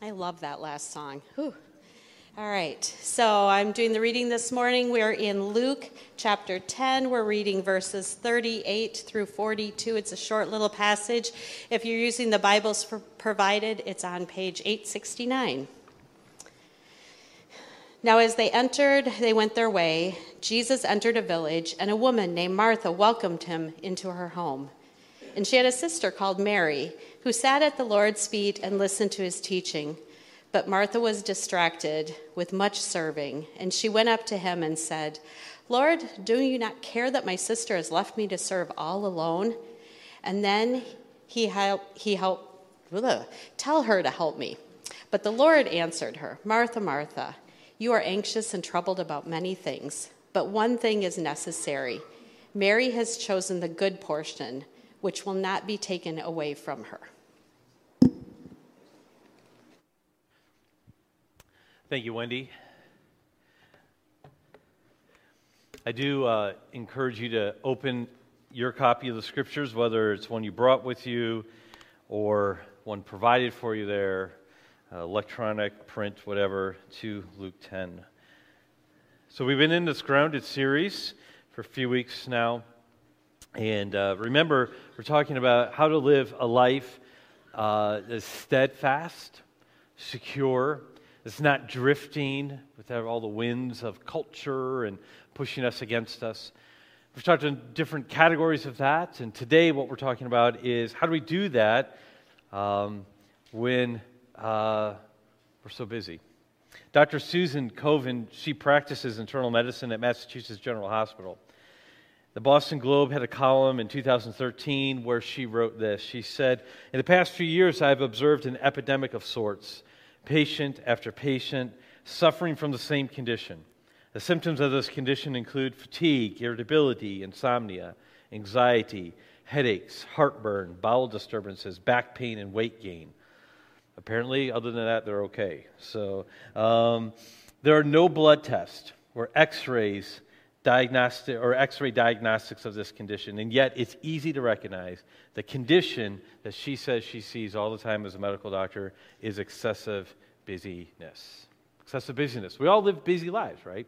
I love that last song. Whew. All right, so I'm doing the reading this morning. We're in Luke chapter 10. We're reading verses 38 through 42. It's a short little passage. If you're using the Bibles provided, it's on page 869. Now, as they entered, they went their way. Jesus entered a village, and a woman named Martha welcomed him into her home. And she had a sister called Mary, who sat at the Lord's feet and listened to his teaching. But Martha was distracted with much serving, and she went up to him and said, Lord, do you not care that my sister has left me to serve all alone? And then he helped, he helped tell her to help me. But the Lord answered her, Martha, Martha, you are anxious and troubled about many things, but one thing is necessary. Mary has chosen the good portion, which will not be taken away from her. Thank you, Wendy. I do uh, encourage you to open your copy of the scriptures, whether it's one you brought with you or one provided for you there, uh, electronic, print, whatever, to Luke 10. So we've been in this grounded series for a few weeks now. And uh, remember, we're talking about how to live a life uh, that's steadfast, secure, it's not drifting with all the winds of culture and pushing us against us. We've talked in different categories of that, and today what we're talking about is how do we do that um, when uh, we're so busy. Dr. Susan Koven, she practices internal medicine at Massachusetts General Hospital. The Boston Globe had a column in 2013 where she wrote this. She said, In the past few years, I've observed an epidemic of sorts patient after patient suffering from the same condition. The symptoms of this condition include fatigue, irritability, insomnia, anxiety, headaches, heartburn, bowel disturbances, back pain, and weight gain. Apparently, other than that, they're okay. So, um, there are no blood tests or x rays diagnostic or x-ray diagnostics of this condition and yet it's easy to recognize the condition that she says she sees all the time as a medical doctor is excessive busyness. Excessive busyness. We all live busy lives right?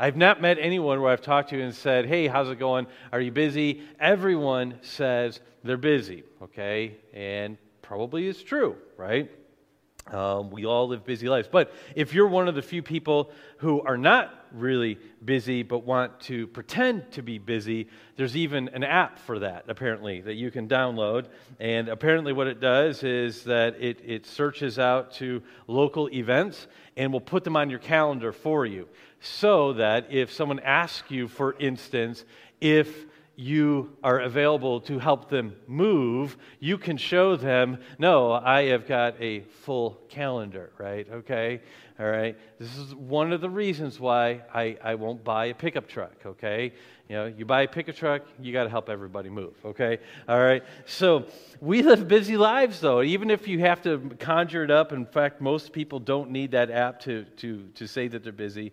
I've not met anyone where i've talked to and said hey how's it going? Are you busy? Everyone says they're busy okay? And probably is true right um, we all live busy lives. But if you're one of the few people who are not really busy but want to pretend to be busy, there's even an app for that, apparently, that you can download. And apparently, what it does is that it, it searches out to local events and will put them on your calendar for you. So that if someone asks you, for instance, if you are available to help them move, you can show them, no, I have got a full calendar, right? Okay? All right? This is one of the reasons why I, I won't buy a pickup truck, okay? You know, you buy a pickup truck, you got to help everybody move, okay? All right? So we live busy lives, though, even if you have to conjure it up. In fact, most people don't need that app to, to, to say that they're busy.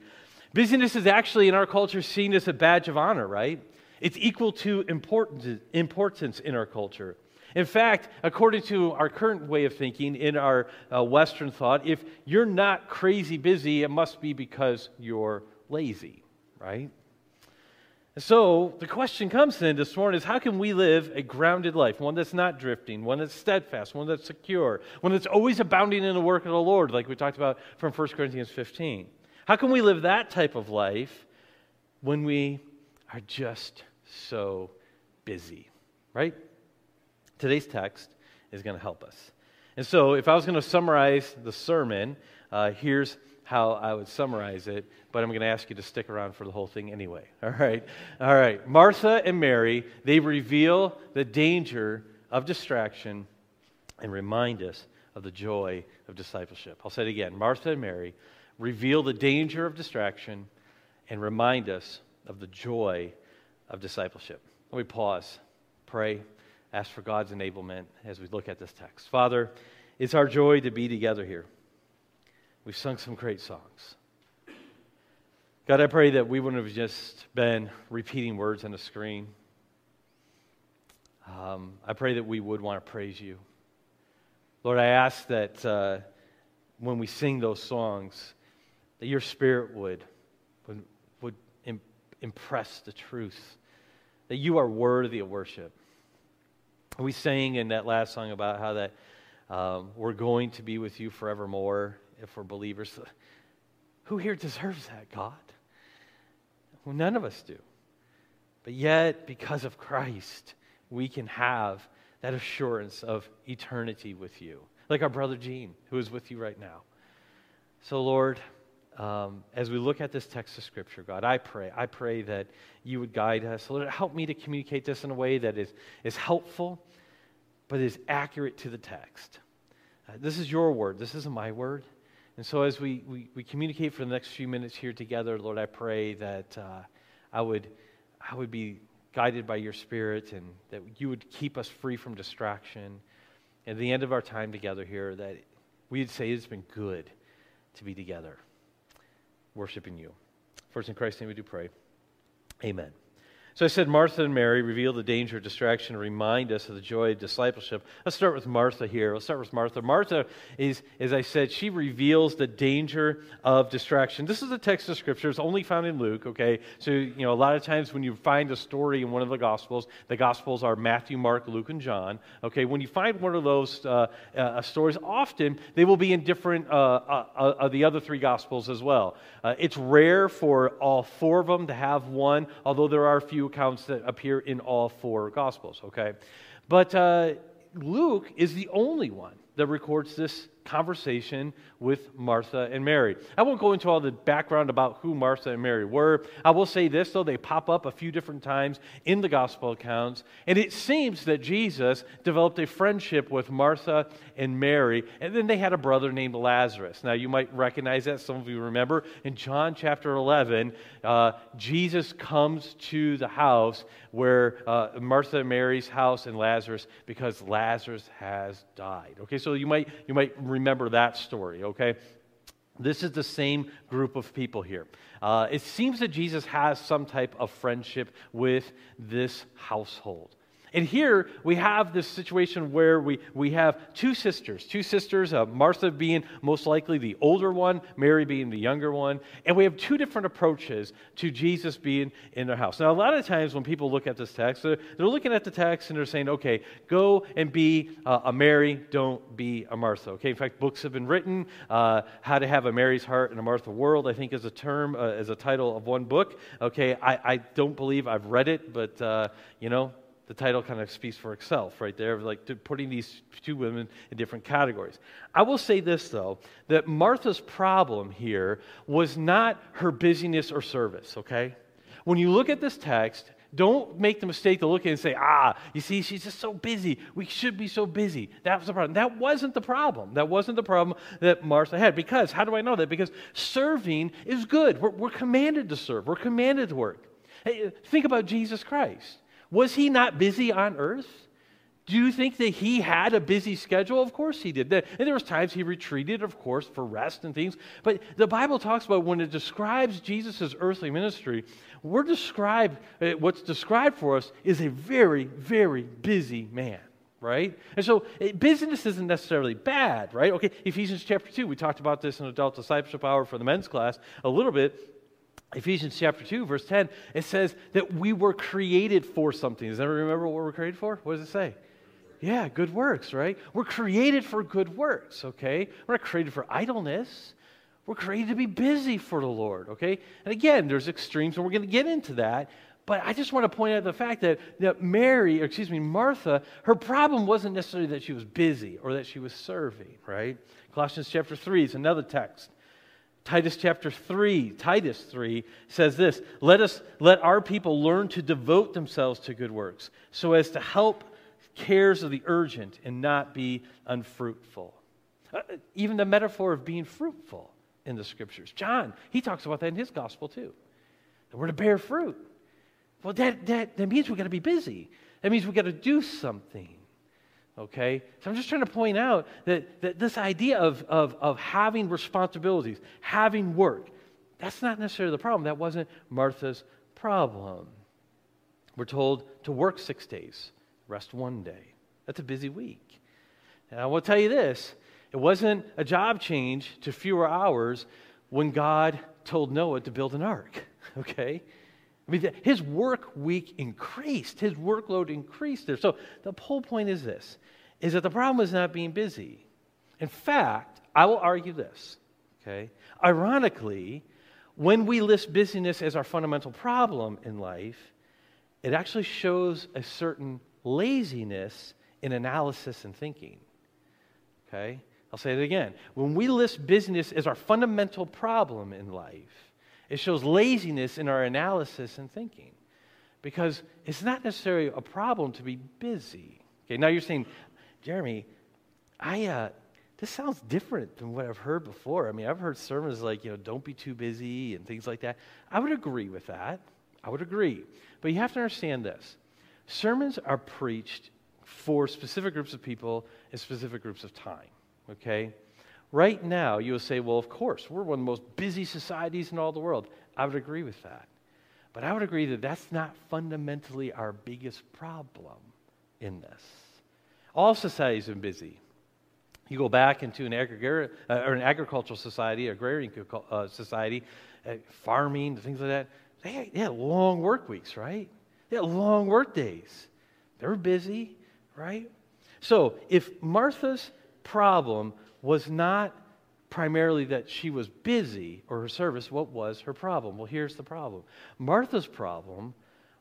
Busyness is actually in our culture seen as a badge of honor, right? It's equal to importance in our culture. In fact, according to our current way of thinking in our uh, Western thought, if you're not crazy busy, it must be because you're lazy, right? So the question comes then this morning is how can we live a grounded life, one that's not drifting, one that's steadfast, one that's secure, one that's always abounding in the work of the Lord, like we talked about from 1 Corinthians 15? How can we live that type of life when we are just so busy, right? Today's text is going to help us. And so, if I was going to summarize the sermon, uh, here's how I would summarize it, but I'm going to ask you to stick around for the whole thing anyway. All right? All right. Martha and Mary, they reveal the danger of distraction and remind us of the joy of discipleship. I'll say it again. Martha and Mary reveal the danger of distraction and remind us of the joy of discipleship. Let me pause, pray, ask for God's enablement as we look at this text. Father, it's our joy to be together here. We've sung some great songs. God, I pray that we wouldn't have just been repeating words on the screen. Um, I pray that we would want to praise you. Lord, I ask that uh, when we sing those songs, that your spirit would impress the truth, that you are worthy of worship. We sang in that last song about how that um, we're going to be with you forevermore if we're believers. Who here deserves that, God? Well, none of us do. But yet, because of Christ, we can have that assurance of eternity with you, like our brother Gene, who is with you right now. So, Lord, um, as we look at this text of Scripture, God, I pray, I pray that you would guide us. Lord, help me to communicate this in a way that is, is helpful, but is accurate to the text. Uh, this is your word, this isn't my word. And so, as we, we, we, communicate for the next few minutes here together, Lord, I pray that uh, I, would, I would be guided by your Spirit and that you would keep us free from distraction. At the end of our time together here, that we'd say it's been good to be together, worshiping you. First, in Christ's name we do pray. Amen. So I said Martha and Mary reveal the danger of distraction and remind us of the joy of discipleship. Let's start with Martha here. Let's start with Martha. Martha is, as I said, she reveals the danger of distraction. This is a text of scripture. It's only found in Luke, okay? So, you know, a lot of times when you find a story in one of the Gospels, the Gospels are Matthew, Mark, Luke, and John, okay? When you find one of those uh, uh, stories, often they will be in different uh, uh, uh of the other three Gospels as well. Uh, it's rare for all four of them to have one, although there are a few accounts that appear in all four Gospels, okay? But uh, Luke is the only one that records this conversation with Martha and Mary. I won't go into all the background about who Martha and Mary were. I will say this, though, they pop up a few different times in the gospel accounts. And it seems that Jesus developed a friendship with Martha and Mary, and then they had a brother named Lazarus. Now, you might recognize that. Some of you remember in John chapter 11, uh, Jesus comes to the house where uh, Martha and Mary's house and Lazarus because Lazarus has died. Okay, so you might, you might remember that story, okay? This is the same group of people here. Uh, it seems that Jesus has some type of friendship with this household. And here we have this situation where we, we have two sisters, two sisters, uh, Martha being most likely the older one, Mary being the younger one. And we have two different approaches to Jesus being in their house. Now, a lot of times when people look at this text, they're, they're looking at the text and they're saying, okay, go and be uh, a Mary, don't be a Martha. Okay, in fact, books have been written. Uh, How to Have a Mary's Heart in a Martha World, I think, is a term, uh, as a title of one book. Okay, I, I don't believe I've read it, but, uh, you know, the title kind of speaks for itself right there, like putting these two women in different categories. I will say this, though, that Martha's problem here was not her busyness or service, okay? When you look at this text, don't make the mistake to look at it and say, ah, you see, she's just so busy. We should be so busy. That was the problem. That wasn't the problem. That wasn't the problem that Martha had. Because, how do I know that? Because serving is good. We're, we're commanded to serve, we're commanded to work. Hey, think about Jesus Christ. Was he not busy on earth? Do you think that he had a busy schedule? Of course he did. And there was times he retreated, of course, for rest and things. But the Bible talks about when it describes Jesus' earthly ministry, we're described, uh, what's described for us is a very, very busy man right? And so eh, business isn't necessarily bad, right? Okay, Ephesians chapter 2, we talked about this in adult discipleship hour for the men's class a little bit. Ephesians chapter 2, verse 10, it says that we were created for something. Does anyone remember what we're created for? What does it say? Yeah, good works, right? We're created for good works, okay? We're not created for idleness. We're created to be busy for the Lord, okay? And again, there's extremes, and we're going to get into that. But I just want to point out the fact that, that Mary, excuse me, Martha, her problem wasn't necessarily that she was busy or that she was serving, right? Colossians chapter 3 is another text. Titus chapter 3, Titus 3 says this Let us let our people learn to devote themselves to good works, so as to help cares of the urgent and not be unfruitful. Uh, even the metaphor of being fruitful in the scriptures. John, he talks about that in his gospel too. That we're to bear fruit. Well, that, that, that means we've got to be busy. That means we've got to do something. Okay? So I'm just trying to point out that, that this idea of, of, of having responsibilities, having work, that's not necessarily the problem. That wasn't Martha's problem. We're told to work six days, rest one day. That's a busy week. And I will tell you this It wasn't a job change to fewer hours when God told Noah to build an ark, okay? I mean, his work week increased, his workload increased there. So the whole point is this is that the problem is not being busy. In fact, I will argue this, okay? Ironically, when we list busyness as our fundamental problem in life, it actually shows a certain laziness in analysis and thinking. Okay? I'll say it again. When we list busyness as our fundamental problem in life, it shows laziness in our analysis and thinking. Because it's not necessarily a problem to be busy. Okay, now you're saying, Jeremy, I, uh, this sounds different than what I've heard before. I mean, I've heard sermons like, you know, don't be too busy and things like that. I would agree with that. I would agree. But you have to understand this sermons are preached for specific groups of people in specific groups of time, okay? Right now, you will say, well, of course, we're one of the most busy societies in all the world. I would agree with that. But I would agree that that's not fundamentally our biggest problem in this. All societies are busy. You go back into an, agri- uh, or an agricultural society, agrarian uh, society, uh, farming, things like that. They had, they had long work weeks, right? They had long work days. They were busy, right? So if Martha's problem was not primarily that she was busy or her service, what was her problem? Well, here's the problem Martha's problem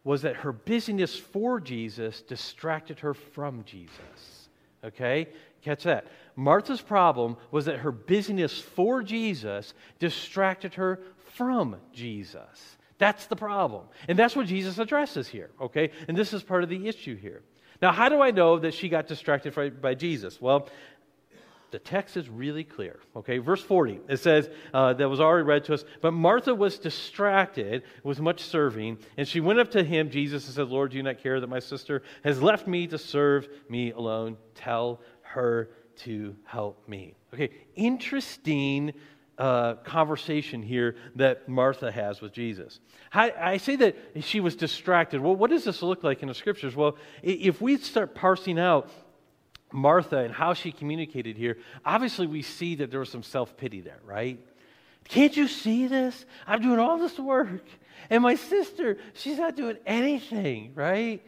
was that her busyness for Jesus distracted her from Jesus. Okay? Catch that. Martha's problem was that her busyness for Jesus distracted her from Jesus. That's the problem. And that's what Jesus addresses here, okay? And this is part of the issue here. Now, how do I know that she got distracted by, Jesus? Well, the text is really clear. Okay, verse 40, it says, uh, that was already read to us, but Martha was distracted with much serving, and she went up to him, Jesus, and said, Lord, do you not care that my sister has left me to serve me alone? Tell her to help me. Okay, interesting uh, conversation here that Martha has with Jesus. I, I, say that she was distracted. Well, what does this look like in the scriptures? Well, if we start parsing out Martha and how she communicated here, obviously we see that there was some self pity there, right? Can't you see this? I'm doing all this work. And my sister, she's not doing anything, right?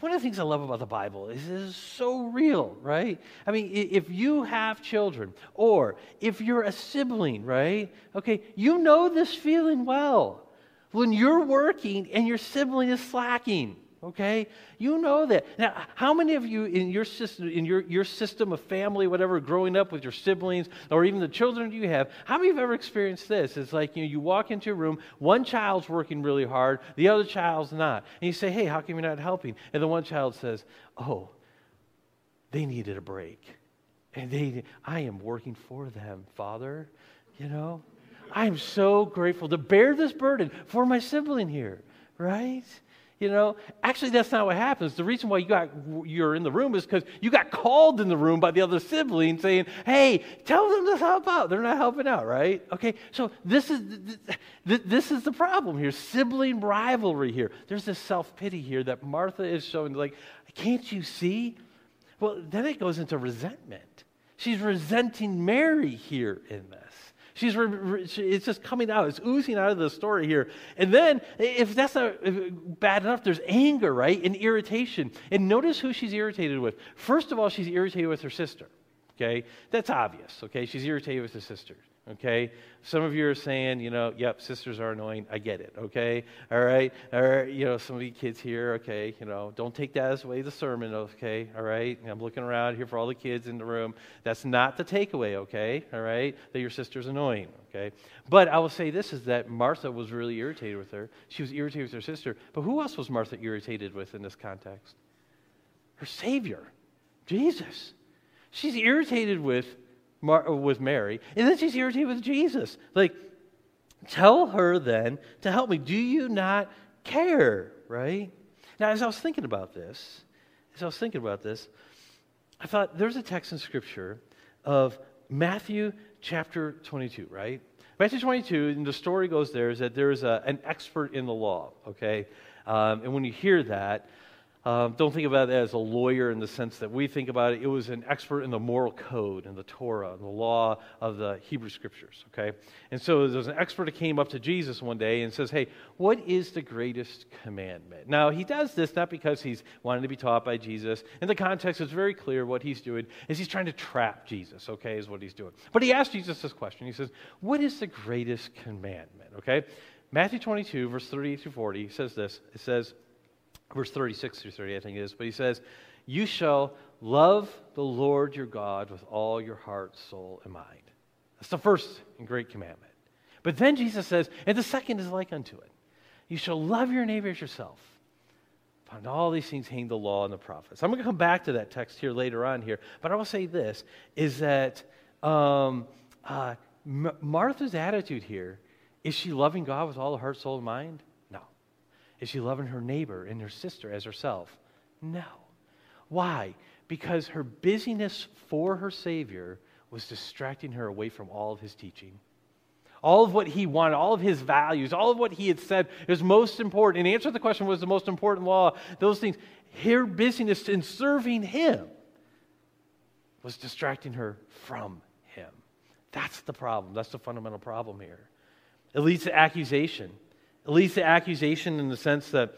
one of the things I love about the Bible is it is so real, right? I mean, if you have children or if you're a sibling, right? Okay, you know this feeling well. When you're working and your sibling is slacking, okay? You know that. Now, how many of you in your system, in your, your system of family, whatever, growing up with your siblings or even the children you have, how many have ever experienced this? It's like, you know, you walk into a room, one child's working really hard, the other child's not. And you say, hey, how come you're not helping? And the one child says, oh, they needed a break. And they, I am working for them, Father, you know? I am so grateful to bear this burden for my sibling here, right? You know, actually, that's not what happens. The reason why you got you're in the room is because you got called in the room by the other sibling saying, "Hey, tell them to help out." They're not helping out, right? Okay, so this is this is the problem here: sibling rivalry here. There's this self pity here that Martha is showing. Like, can't you see? Well, then it goes into resentment. She's resenting Mary here in this. She's re- it's just coming out. It's oozing out of the story here. And then, if that's not bad enough, there's anger, right? And irritation. And notice who she's irritated with. First of all, she's irritated with her sister. Okay? That's obvious. Okay? She's irritated with her sister. Okay? Some of you are saying, you know, yep, sisters are annoying. I get it. Okay? All right? Or, you know, some of you kids here, okay, you know, don't take that as way the sermon, okay? All right? I'm looking around here for all the kids in the room. That's not the takeaway, okay? All right? That your sister's annoying, okay? But I will say this is that Martha was really irritated with her. She was irritated with her sister. But who else was Martha irritated with in this context? Her Savior, Jesus. She's irritated with Mar- with Mary, and then she's irritated with Jesus. Like, tell her then to help me. Do you not care? Right? Now, as I was thinking about this, as I was thinking about this, I thought there's a text in Scripture of Matthew chapter 22, right? Matthew 22, and the story goes there is that there's a, an expert in the law, okay? Um, and when you hear that, Um, don't think about it as a lawyer in the sense that we think about it. It was an expert in the moral code and the Torah and the law of the Hebrew scriptures, okay? And so there's an expert that came up to Jesus one day and says, Hey, what is the greatest commandment? Now, he does this not because he's wanting to be taught by Jesus. In the context, it's very clear what he's doing is he's trying to trap Jesus, okay, is what he's doing. But he asked Jesus this question. He says, What is the greatest commandment, okay? Matthew 22, verse 38 through 40 says this. It says, verse 36 through 30, I think it is. But he says, You shall love the Lord your God with all your heart, soul, and mind. That's the first and great commandment. But then Jesus says, and the second is like unto it. You shall love your neighbor as yourself. Upon all these things hang the law and the prophets. I'm going to come back to that text here later on here, but I will say this is that um, uh, M- Martha's attitude here is she loving God with all her heart, soul, and mind? Is she loving her neighbor and her sister as herself? No. Why? Because her busyness for her Savior was distracting her away from all of his teaching. All of what he wanted, all of his values, all of what he had said is most important. And answer to the question was the most important law. Those things, her busyness in serving him was distracting her from him. That's the problem. That's the fundamental problem here. It leads to accusation. It leads to accusation in the sense that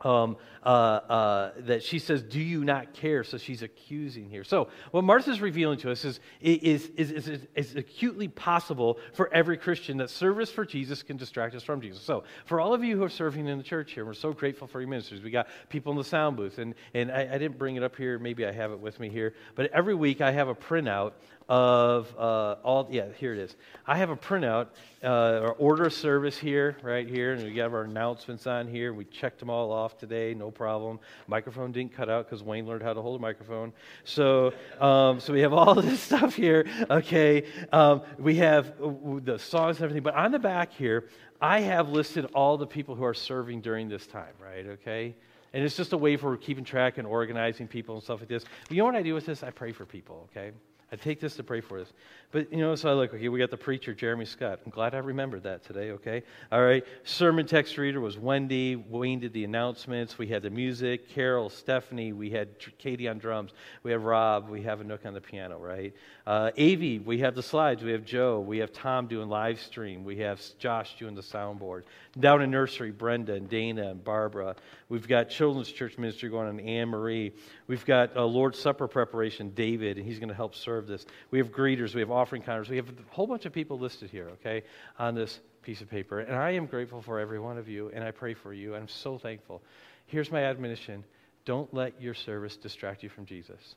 um, uh, uh, that she says, Do you not care? So she's accusing here. So, what Martha's revealing to us is, is, is, is, is acutely possible for every Christian that service for Jesus can distract us from Jesus. So, for all of you who are serving in the church here, we're so grateful for your ministers. We got people in the sound booth, and, and I, I didn't bring it up here. Maybe I have it with me here. But every week I have a printout of uh, all, yeah, here it is. I have a printout, uh, or order of service here, right here, and we have our announcements on here. We checked them all off today, no problem. Microphone didn't cut out because Wayne learned how to hold a microphone. So, um, so we have all this stuff here, okay. Um, we have the songs and everything, but on the back here, I have listed all the people who are serving during this time, right, okay? And it's just a way for keeping track and organizing people and stuff like this. But you know what I do with this? I pray for people, okay? I take this to pray for us. But, you know, so I look, okay, we got the preacher, Jeremy Scott. I'm glad I remembered that today, okay? All right. Sermon text reader was Wendy. Wayne did the announcements. We had the music. Carol, Stephanie. We had Katie on drums. We have Rob. We have Anook on the piano, right? Uh, Avi, we have the slides. We have Joe. We have Tom doing live stream. We have Josh doing the soundboard. Down in nursery, Brenda and Dana and Barbara. We've got children's church ministry going on, Anne Marie. We've got uh, Lord's Supper preparation, David, and he's going to help serve this. We have greeters. We have offering counters. We have a whole bunch of people listed here, okay, on this piece of paper. And I am grateful for every one of you, and I pray for you. And I'm so thankful. Here's my admonition don't let your service distract you from Jesus.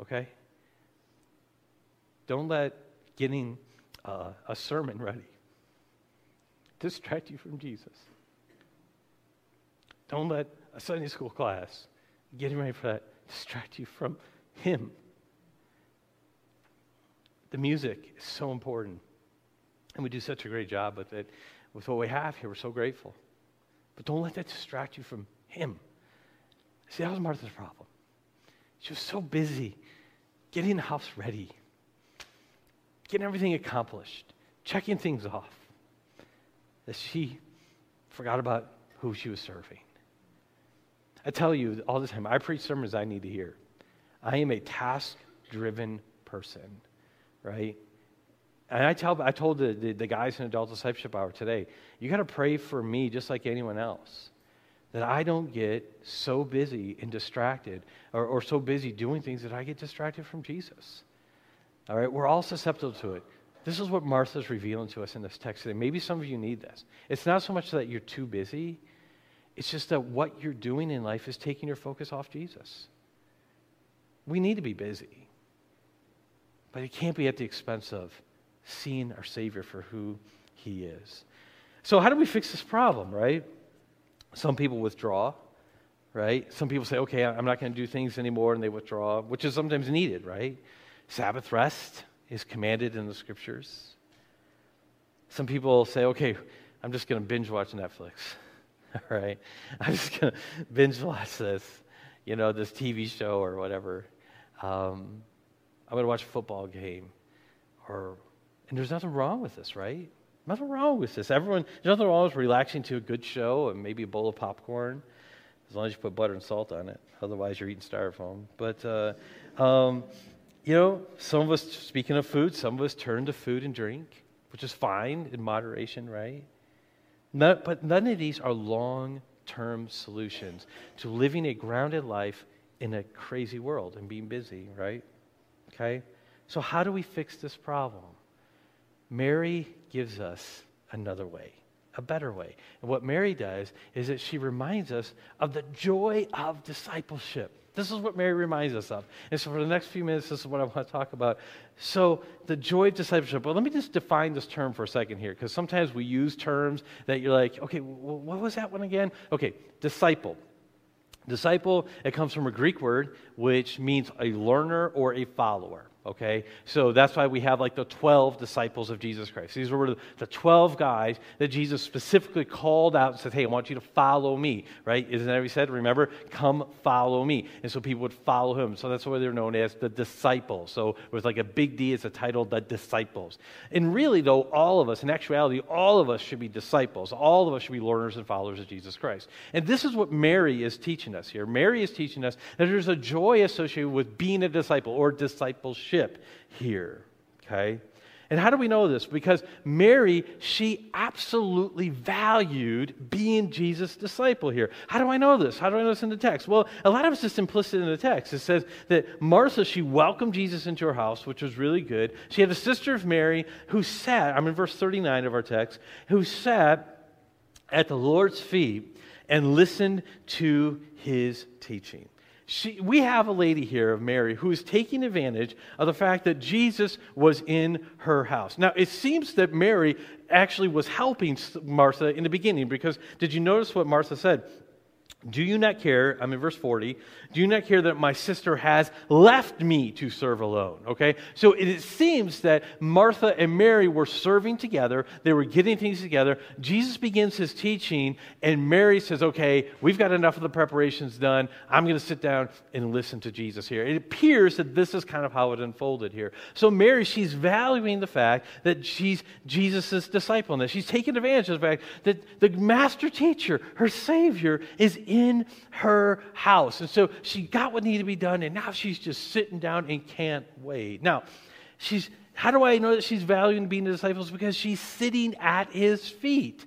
Okay? Don't let getting uh, a sermon ready distract you from Jesus. Don't let a Sunday school class, getting ready for that, distract you from Him. The music is so important. And we do such a great job with it. With what we have here, we're so grateful. But don't let that distract you from Him. See, that was Martha's problem. She was so busy getting the house ready, getting everything accomplished, checking things off, that she forgot about who she was serving. I tell you all the time, I preach sermons I need to hear. I am a task driven person, right? And I, tell, I told the, the, the guys in Adult Discipleship Hour today, you got to pray for me just like anyone else. That I don't get so busy and distracted or, or so busy doing things that I get distracted from Jesus. All right, we're all susceptible to it. This is what Martha's revealing to us in this text today. Maybe some of you need this. It's not so much that you're too busy, it's just that what you're doing in life is taking your focus off Jesus. We need to be busy, but it can't be at the expense of seeing our Savior for who He is. So, how do we fix this problem, right? Some people withdraw, right? Some people say, okay, I'm not going to do things anymore, and they withdraw, which is sometimes needed, right? Sabbath rest is commanded in the scriptures. Some people say, okay, I'm just going to binge watch Netflix. Right? I'm just going to binge watch this, you know, this TV show or whatever. Um, I'm going to watch a football game. Or, and there's nothing wrong with this, right? Nothing wrong with this. Everyone, there's nothing wrong with relaxing to a good show and maybe a bowl of popcorn. as long as you put butter and salt on it. Otherwise, you're eating styrofoam. But, uh, um, you know, some of us, speaking of food, some of us turn to food and drink, which is fine in moderation, right? But none of these are long term solutions to living a grounded life in a crazy world and being busy, right? Okay? So, how do we fix this problem? Mary gives us another way, a better way. And what Mary does is that she reminds us of the joy of discipleship. This is what Mary reminds us of. And so, for the next few minutes, this is what I want to talk about. So, the joy of discipleship. Well, let me just define this term for a second here, because sometimes we use terms that you're like, okay, what was that one again? Okay, disciple. Disciple, it comes from a Greek word which means a learner or a follower okay? So that's why we have like the 12 disciples of Jesus Christ. These were the 12 guys that Jesus specifically called out and said, hey, I want you to follow me, right? Isn't that what he said? Remember, come follow me. And so people would follow him. So that's why they're known as the disciples. So it was like a big D, it's a title, the disciples. And really, though, all of us, in actuality, all of us should be disciples. All of us should be learners and followers of Jesus Christ. And this is what Mary is teaching us here. Mary is teaching us that there's a joy associated with being a disciple or discipleship here. Okay? And how do we know this? Because Mary, she absolutely valued being Jesus' disciple here. How do I know this? How do I know this in the text? Well, a lot of it's just implicit in the text. It says that Martha, she welcomed Jesus into her house, which was really good. She had a sister of Mary who sat, I'm in verse 39 of our text, who sat at the Lord's feet and listened to his teaching. She, we have a lady here of Mary who is taking advantage of the fact that Jesus was in her house. Now, it seems that Mary actually was helping Martha in the beginning because did you notice what Martha said? Do you not care? I'm in verse 40. Do you not care that my sister has left me to serve alone? Okay? So it seems that Martha and Mary were serving together. They were getting things together. Jesus begins his teaching, and Mary says, Okay, we've got enough of the preparations done. I'm going to sit down and listen to Jesus here. It appears that this is kind of how it unfolded here. So Mary, she's valuing the fact that she's Jesus' disciple, and she's taking advantage of the fact that the master teacher, her Savior, is in her house. And so she got what needed to be done, and now she's just sitting down and can't wait. Now, she's how do I know that she's valuing being the disciples? Because she's sitting at his feet.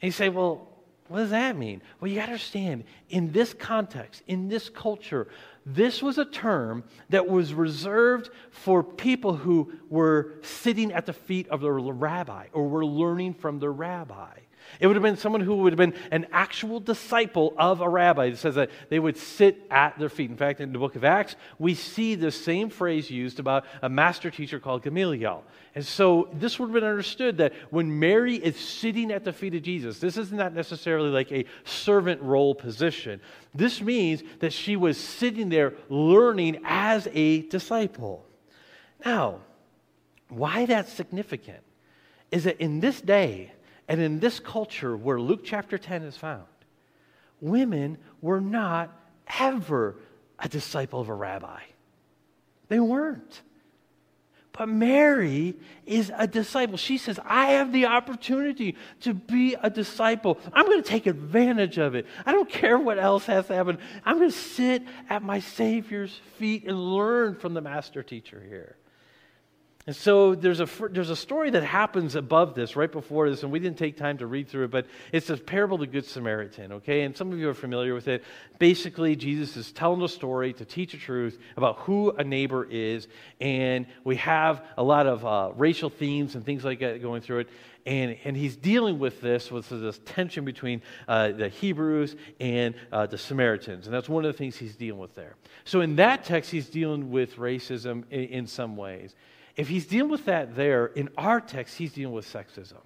And you say, well, what does that mean? Well, you got to understand, in this context, in this culture, this was a term that was reserved for people who were sitting at the feet of their rabbi or were learning from their rabbi. It would have been someone who would have been an actual disciple of a rabbi. It says that they would sit at their feet. In fact, in the book of Acts, we see the same phrase used about a master teacher called Gamaliel. And so this would have been understood that when Mary is sitting at the feet of Jesus, this is not necessarily like a servant role position. This means that she was sitting there learning as a disciple. Now, why that's significant is that in this day, and in this culture where Luke chapter 10 is found, women were not ever a disciple of a rabbi. They weren't. But Mary is a disciple. She says, I have the opportunity to be a disciple. I'm going to take advantage of it. I don't care what else has to happen. I'm going to sit at my Savior's feet and learn from the master teacher here. And so there's a, there's a story that happens above this, right before this, and we didn't take time to read through it, but it's a parable of the Good Samaritan, okay? And some of you are familiar with it. Basically, Jesus is telling a story to teach a truth about who a neighbor is, and we have a lot of uh, racial themes and things like that going through it. And, and he's dealing with this, with this tension between uh, the Hebrews and uh, the Samaritans. And that's one of the things he's dealing with there. So in that text, he's dealing with racism in, in some ways. If he's dealing with that there, in our text, he's dealing with sexism.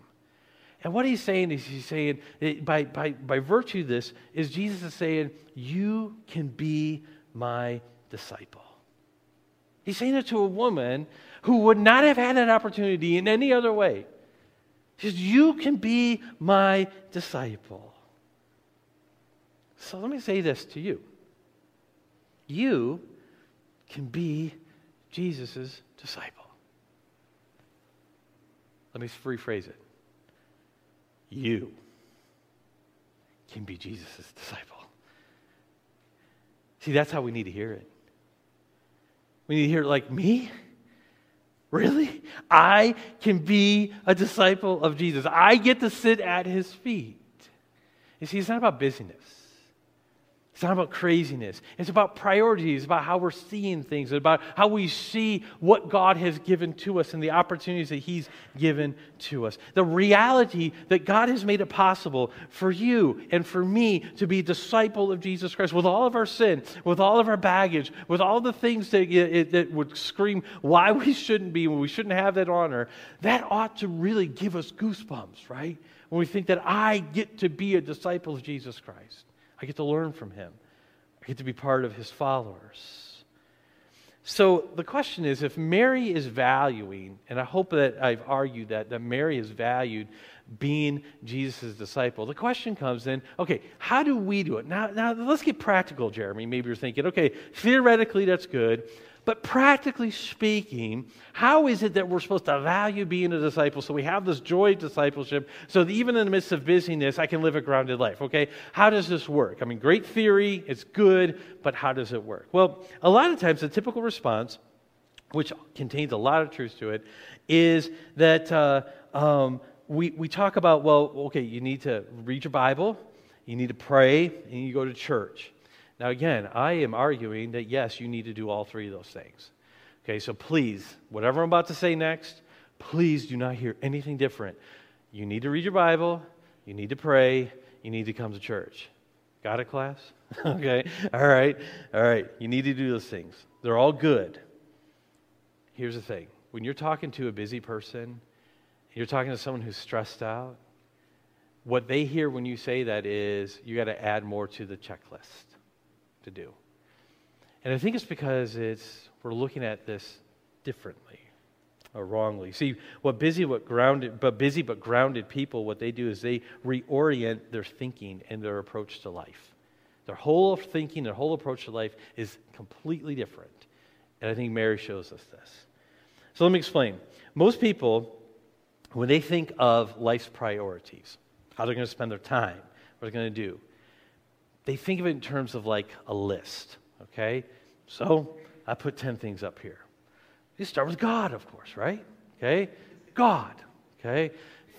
And what he's saying is, he's saying, by, by, by virtue of this, is Jesus is saying, You can be my disciple. He's saying it to a woman who would not have had that opportunity in any other way. He says, You can be my disciple. So let me say this to you. You can be Jesus' disciple. Let me rephrase it. You can be Jesus' disciple. See, that's how we need to hear it. We need to hear it like, me? Really? I can be a disciple of Jesus. I get to sit at his feet. You see, it's not about busyness. It's not about craziness. It's about priorities, it's about how we're seeing things, about how we see what God has given to us and the opportunities that He's given to us. The reality that God has made it possible for you and for me to be a disciple of Jesus Christ with all of our sin, with all of our baggage, with all the things that, that would scream why we shouldn't be, when we shouldn't have that honor, that ought to really give us goosebumps, right? When we think that I get to be a disciple of Jesus Christ. I get to learn from him. I get to be part of his followers. So the question is if Mary is valuing, and I hope that I've argued that, that Mary is valued being Jesus' disciple, the question comes then okay, how do we do it? Now, now let's get practical, Jeremy. Maybe you're thinking, okay, theoretically that's good. But practically speaking, how is it that we're supposed to value being a disciple so we have this joy of discipleship so that even in the midst of busyness, I can live a grounded life? Okay, how does this work? I mean, great theory, it's good, but how does it work? Well, a lot of times the typical response, which contains a lot of truth to it, is that uh, um, we, we talk about, well, okay, you need to read your Bible, you need to pray, and you go to church. Now, again, I am arguing that yes, you need to do all three of those things. Okay, so please, whatever I'm about to say next, please do not hear anything different. You need to read your Bible, you need to pray, you need to come to church. Got it, class? okay, all right, all right. You need to do those things. They're all good. Here's the thing when you're talking to a busy person, you're talking to someone who's stressed out, what they hear when you say that is you got to add more to the checklist to do. And I think it's because it's, we're looking at this differently or wrongly. See, what busy, what grounded, but busy but grounded people, what they do is they reorient their thinking and their approach to life. Their whole thinking, their whole approach to life is completely different. And I think Mary shows us this. So let me explain. Most people, when they think of life's priorities, how they're going to spend their time, what they're going to do, they think of it in terms of like a list, okay? So I put 10 things up here. You start with God, of course, right? Okay? God, okay?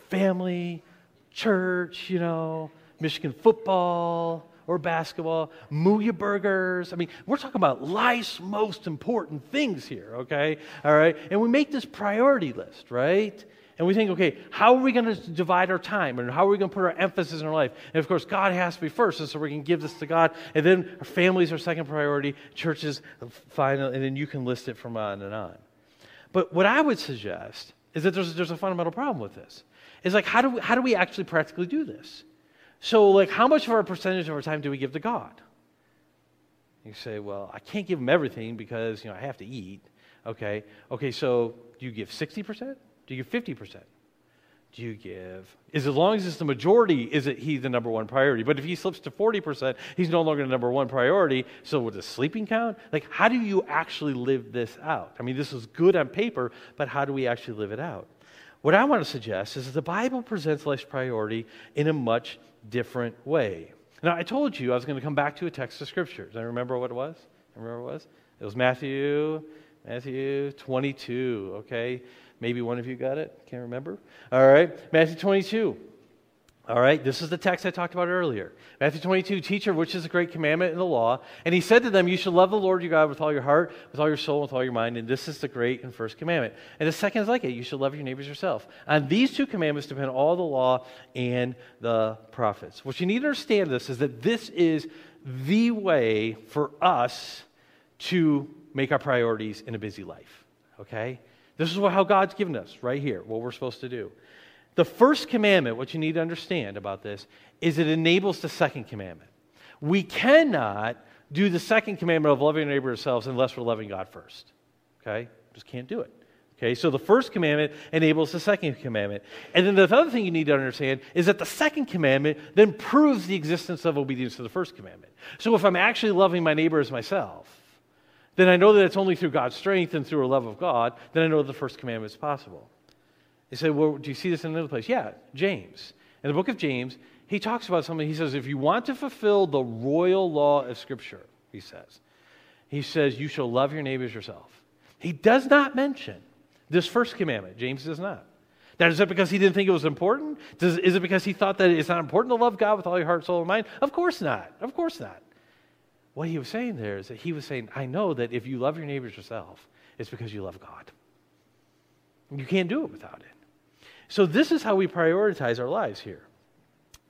Family, church, you know, Michigan football or basketball, Mooyah burgers. I mean, we're talking about life's most important things here, okay? All right? And we make this priority list, right? And we think, okay, how are we going to divide our time? And how are we going to put our emphasis in our life? And of course, God has to be first, and so we can give this to God. And then our families are second priority, churches uh, final, and then you can list it from on and on. But what I would suggest is that there's, there's a fundamental problem with this. It's like, how do, we, how do we actually practically do this? So, like, how much of our percentage of our time do we give to God? You say, well, I can't give him everything because, you know, I have to eat. Okay. Okay, so do you give 60%? Do you give 50%? Do you give? Is as long as it's the majority, is it he the number one priority? But if he slips to 40%, he's no longer the number one priority. So would the sleeping count? Like, how do you actually live this out? I mean, this is good on paper, but how do we actually live it out? What I want to suggest is that the Bible presents life's priority in a much different way. Now, I told you I was going to come back to a text of Scripture. I remember what it was? Remember what it was? It was Matthew, Matthew 22, okay? Maybe one of you got it. Can't remember. All right. Matthew 22. All right, this is the text I talked about earlier. Matthew 22, teacher, which is a great commandment in the law. And he said to them, You should love the Lord your God with all your heart, with all your soul, with all your mind. And this is the great and first commandment. And the second is like it you should love your neighbors yourself. On these two commandments depend all the law and the prophets. What you need to understand this is that this is the way for us to make our priorities in a busy life. Okay? This is how God's given us right here, what we're supposed to do. The first commandment, what you need to understand about this, is it enables the second commandment. We cannot do the second commandment of loving our neighbor ourselves unless we're loving God first. Okay? Just can't do it. Okay, so the first commandment enables the second commandment. And then the other thing you need to understand is that the second commandment then proves the existence of obedience to the first commandment. So if I'm actually loving my neighbor as myself, then I know that it's only through God's strength and through a love of God, then I know the first commandment is possible. They say, well, do you see this in another place? Yeah, James. In the book of James, he talks about something. He says, if you want to fulfill the royal law of Scripture, he says. He says, You shall love your neighbors yourself. He does not mention this first commandment. James does not. Now, is it because he didn't think it was important? Does, is it because he thought that it's not important to love God with all your heart, soul, and mind? Of course not. Of course not. What he was saying there is that he was saying, I know that if you love your neighbors yourself, it's because you love God. You can't do it without it. So, this is how we prioritize our lives here.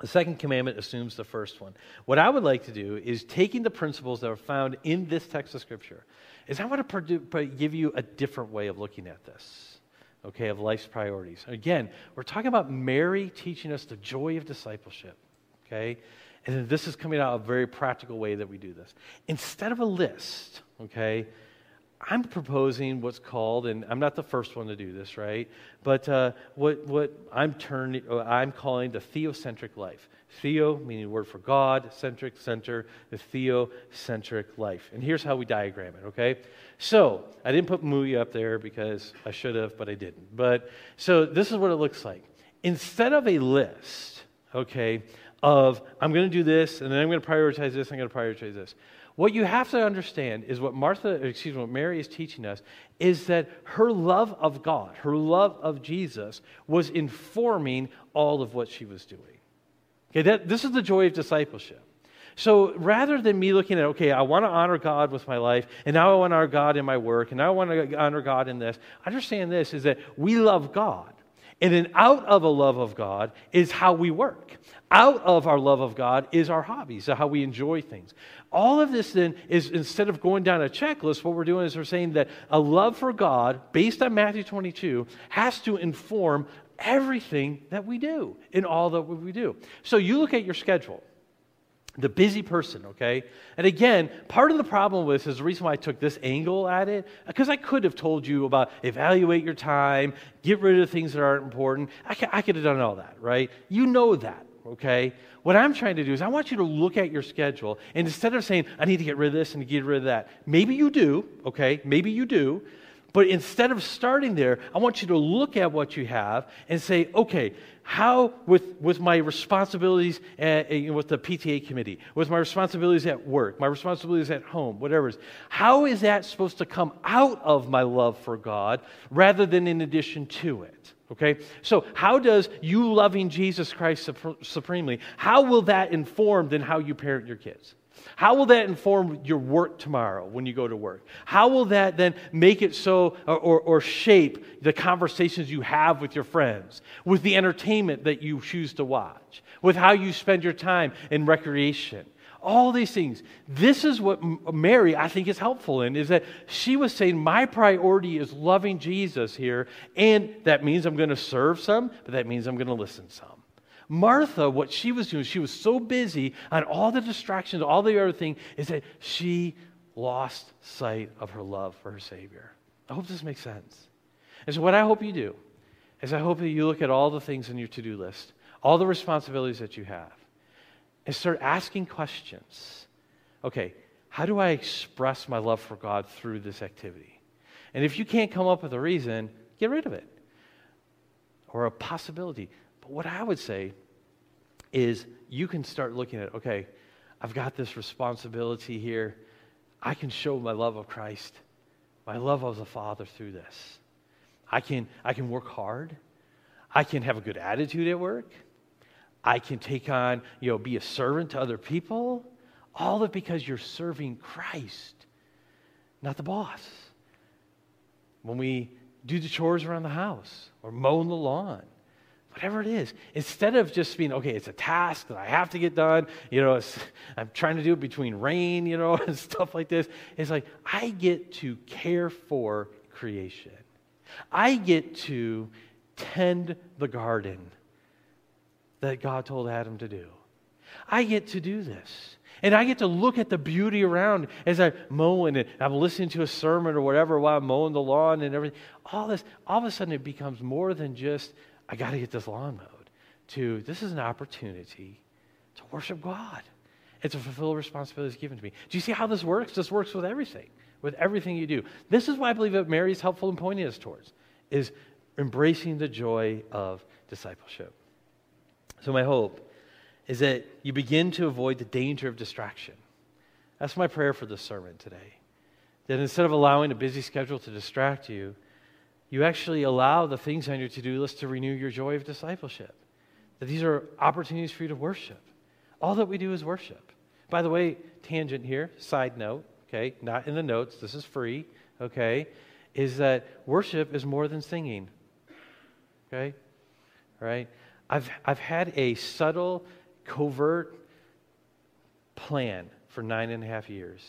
The second commandment assumes the first one. What I would like to do is taking the principles that are found in this text of Scripture, is I want to give you a different way of looking at this, okay, of life's priorities. Again, we're talking about Mary teaching us the joy of discipleship, okay? And this is coming out a very practical way that we do this. Instead of a list, okay, I'm proposing what's called, and I'm not the first one to do this, right? But uh, what, what I'm, turning, uh, I'm calling the theocentric life. Theo, meaning word for God, centric, center, the theocentric life. And here's how we diagram it, okay? So, I didn't put Mooyah up there because I should have, but I didn't. But, so this is what it looks like. Instead of a list, okay, of I'm going to do this, and then I'm going to prioritize this, I'm going to prioritize this. What you have to understand is what Martha, excuse me, what Mary is teaching us is that her love of God, her love of Jesus, was informing all of what she was doing. Okay, that, this is the joy of discipleship. So rather than me looking at, okay, I want to honor God with my life, and now I want to honor God in my work, and now I want to honor God in this, understand this is that we love God. And then out of a love of God is how we work. Out of our love of God is our hobbies, how we enjoy things. All of this then is instead of going down a checklist, what we're doing is we're saying that a love for God, based on Matthew 22, has to inform everything that we do in all that we do. So you look at your schedule the busy person, okay? And again, part of the problem with this is the reason why I took this angle at it, because I could have told you about evaluate your time, get rid of things that aren't important. I, I could have done all that, right? You know that okay? What I'm trying to do is I want you to look at your schedule and instead of saying, I need to get rid of this and get rid of that, maybe you do, okay? Maybe you do. But instead of starting there, I want you to look at what you have and say, okay, how, with, with my responsibilities at, with the PTA committee, with my responsibilities at work, my responsibilities at home, whatever is, how is that supposed to come out of my love for God rather than in addition to it? Okay? So, how does you loving Jesus Christ supremely, how will that inform then how you parent your kids? How will that inform your work tomorrow when you go to work? How will that then make it so or, or, or, shape the conversations you have with your friends, with the entertainment that you choose to watch, with how you spend your time in recreation? all these things. This is what Mary, I think, is helpful in, is that she was saying, My priority is loving Jesus here, and that means I'm going to serve some, but that means I'm going to listen some. Martha, what she was doing, she was so busy on all the distractions, all the other thing, is that she lost sight of her love for her Savior. I hope this makes sense. And so, what I hope you do is I hope that you look at all the things in your to do list, all the responsibilities that you have, and start asking questions. Okay, how do I express my love for God through this activity? And if you can't come up with a reason, get rid of it or a possibility. But what I would say is you can start looking at, okay, I've got this responsibility here. I can show my love of Christ, my love of the Father through this. I can, I can work hard. I can have a good attitude at work. I can take on, you know, be a servant to other people. All of it because you're serving Christ, not the boss. When we do the chores around the house or mowing the lawn, whatever it is, instead of just being, okay, it's a task that I have to get done, you know, I'm trying to do it between rain, you know, and stuff like this, it's like I get to care for creation. I get to tend the garden that God told Adam to do. I get to do this. And I get to look at the beauty around as I mow and I'm listening to a sermon or whatever while I'm mowing the lawn and everything. All this, all of a sudden, it becomes more than just, I got to get this lawn mowed, to this is an opportunity to worship God and to fulfill responsibilities given to me. Do you see how this works? This works with everything, with everything you do. This is why I believe that Mary is helpful in pointing us towards, is embracing the joy of discipleship. So, my hope is that you begin to avoid the danger of distraction. That's my prayer for this sermon today. That instead of allowing a busy schedule to distract you, you actually allow the things on your to do list to renew your joy of discipleship. That these are opportunities for you to worship. All that we do is worship. By the way, tangent here, side note, okay, not in the notes, this is free, okay, is that worship is more than singing. Okay? Right? I've, I've had a subtle, covert plan for nine and a half years,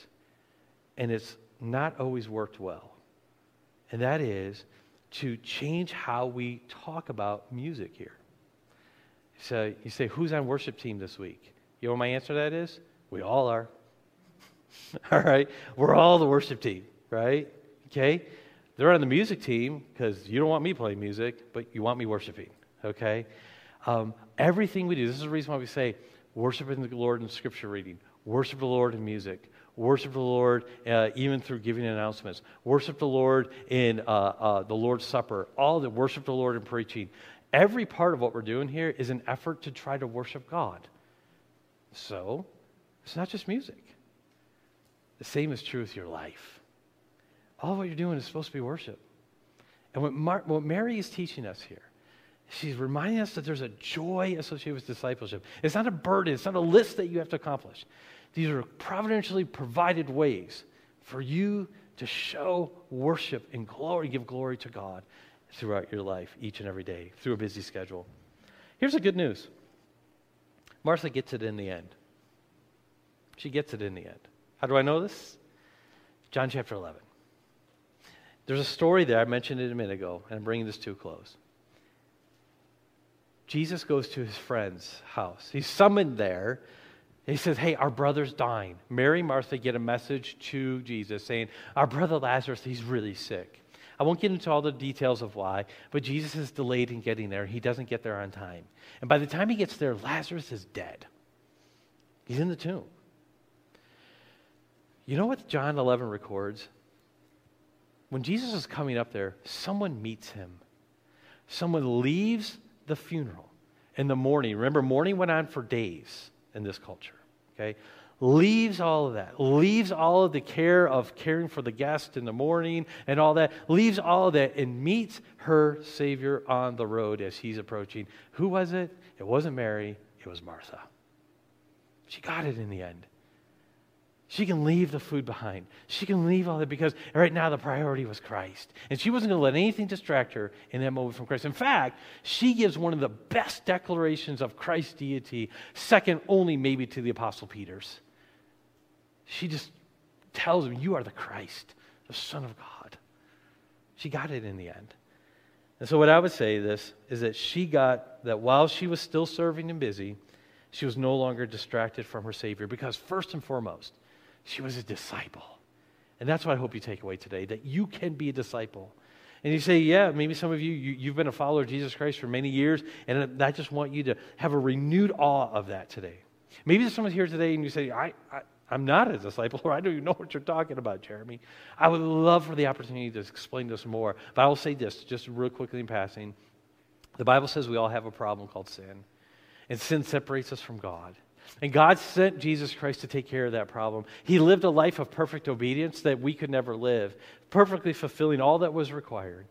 and it's not always worked well. And that is to change how we talk about music here. So you say, Who's on worship team this week? You know what my answer to that is? We all are. all right? We're all the worship team, right? Okay? They're on the music team because you don't want me playing music, but you want me worshiping, okay? Um, everything we do, this is the reason why we say worshiping the Lord in scripture reading, worship the Lord in music, worship the Lord uh, even through giving announcements, worship the Lord in uh, uh, the Lord's Supper, all the worship the Lord in preaching. Every part of what we're doing here is an effort to try to worship God. So, it's not just music. The same is true with your life. All what you're doing is supposed to be worship. And what, Mar- what Mary is teaching us here, she's reminding us that there's a joy associated with discipleship. It's not a burden, it's not a list that you have to accomplish. These are providentially provided ways for you to show worship and glory, give glory to God throughout your life, each and every day, through a busy schedule. Here's the good news Martha gets it in the end. She gets it in the end. How do I know this? John chapter 11. There's a story there, I mentioned it a minute ago, and I'm bringing this to a close. Jesus goes to his friend's house. He's summoned there. He says, Hey, our brother's dying. Mary and Martha get a message to Jesus saying, Our brother Lazarus, he's really sick. I won't get into all the details of why, but Jesus is delayed in getting there. He doesn't get there on time. And by the time he gets there, Lazarus is dead. He's in the tomb. You know what John 11 records? When Jesus is coming up there, someone meets him. Someone leaves the funeral in the morning. Remember, mourning went on for days in this culture. Okay? Leaves all of that, leaves all of the care of caring for the guest in the morning and all that, leaves all of that and meets her Savior on the road as he's approaching. Who was it? It wasn't Mary, it was Martha. She got it in the end. She can leave the food behind. She can leave all that because right now the priority was Christ. And she wasn't going to let anything distract her in that moment from Christ. In fact, she gives one of the best declarations of Christ's deity, second only maybe to the Apostle Peter's. She just tells him, You are the Christ, the Son of God. She got it in the end. And so, what I would say this is that she got that while she was still serving and busy, she was no longer distracted from her Savior because, first and foremost, she was a disciple. And that's what I hope you take away today that you can be a disciple. And you say, yeah, maybe some of you, you have been a follower of Jesus Christ for many years, and I just want you to have a renewed awe of that today. Maybe there's someone here today and you say, I, I, I'm not a disciple, or I don't even know what you're talking about, Jeremy. I would love for the opportunity to explain this more. But I will say this, just real quickly in passing. The Bible says we all have a problem called sin, and sin separates us from God. And God sent Jesus Christ to take care of that problem. He lived a life of perfect obedience that we could never live, perfectly fulfilling all that was required.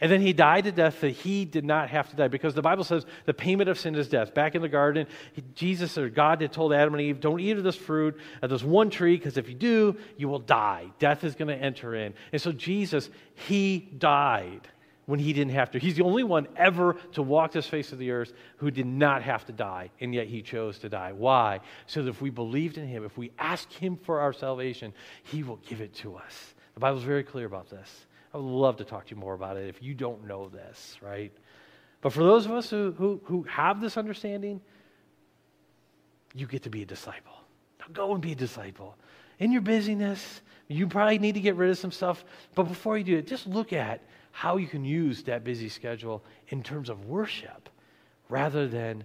And then he died a death that he did not have to die because the Bible says the payment of sin is death. Back in the garden, Jesus or God had told Adam and Eve, don't eat of this fruit of this one tree because if you do, you will die. Death is going to enter in. And so Jesus, he died when he didn't have to. He's the only one ever to walk this face of the earth who did not have to die, and yet he chose to die. Why? So that if we believed in him, if we ask him for our salvation, he will give it to us. The Bible's very clear about this. I would love to talk to you more about it if you don't know this, right? But for those of us who, who, who have this understanding, you get to be a disciple. Now go and be a disciple. In your busyness, you probably need to get rid of some stuff. But before you do it, just look at how you can use that busy schedule in terms of worship rather than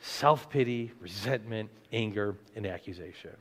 self pity, resentment, anger, and accusation.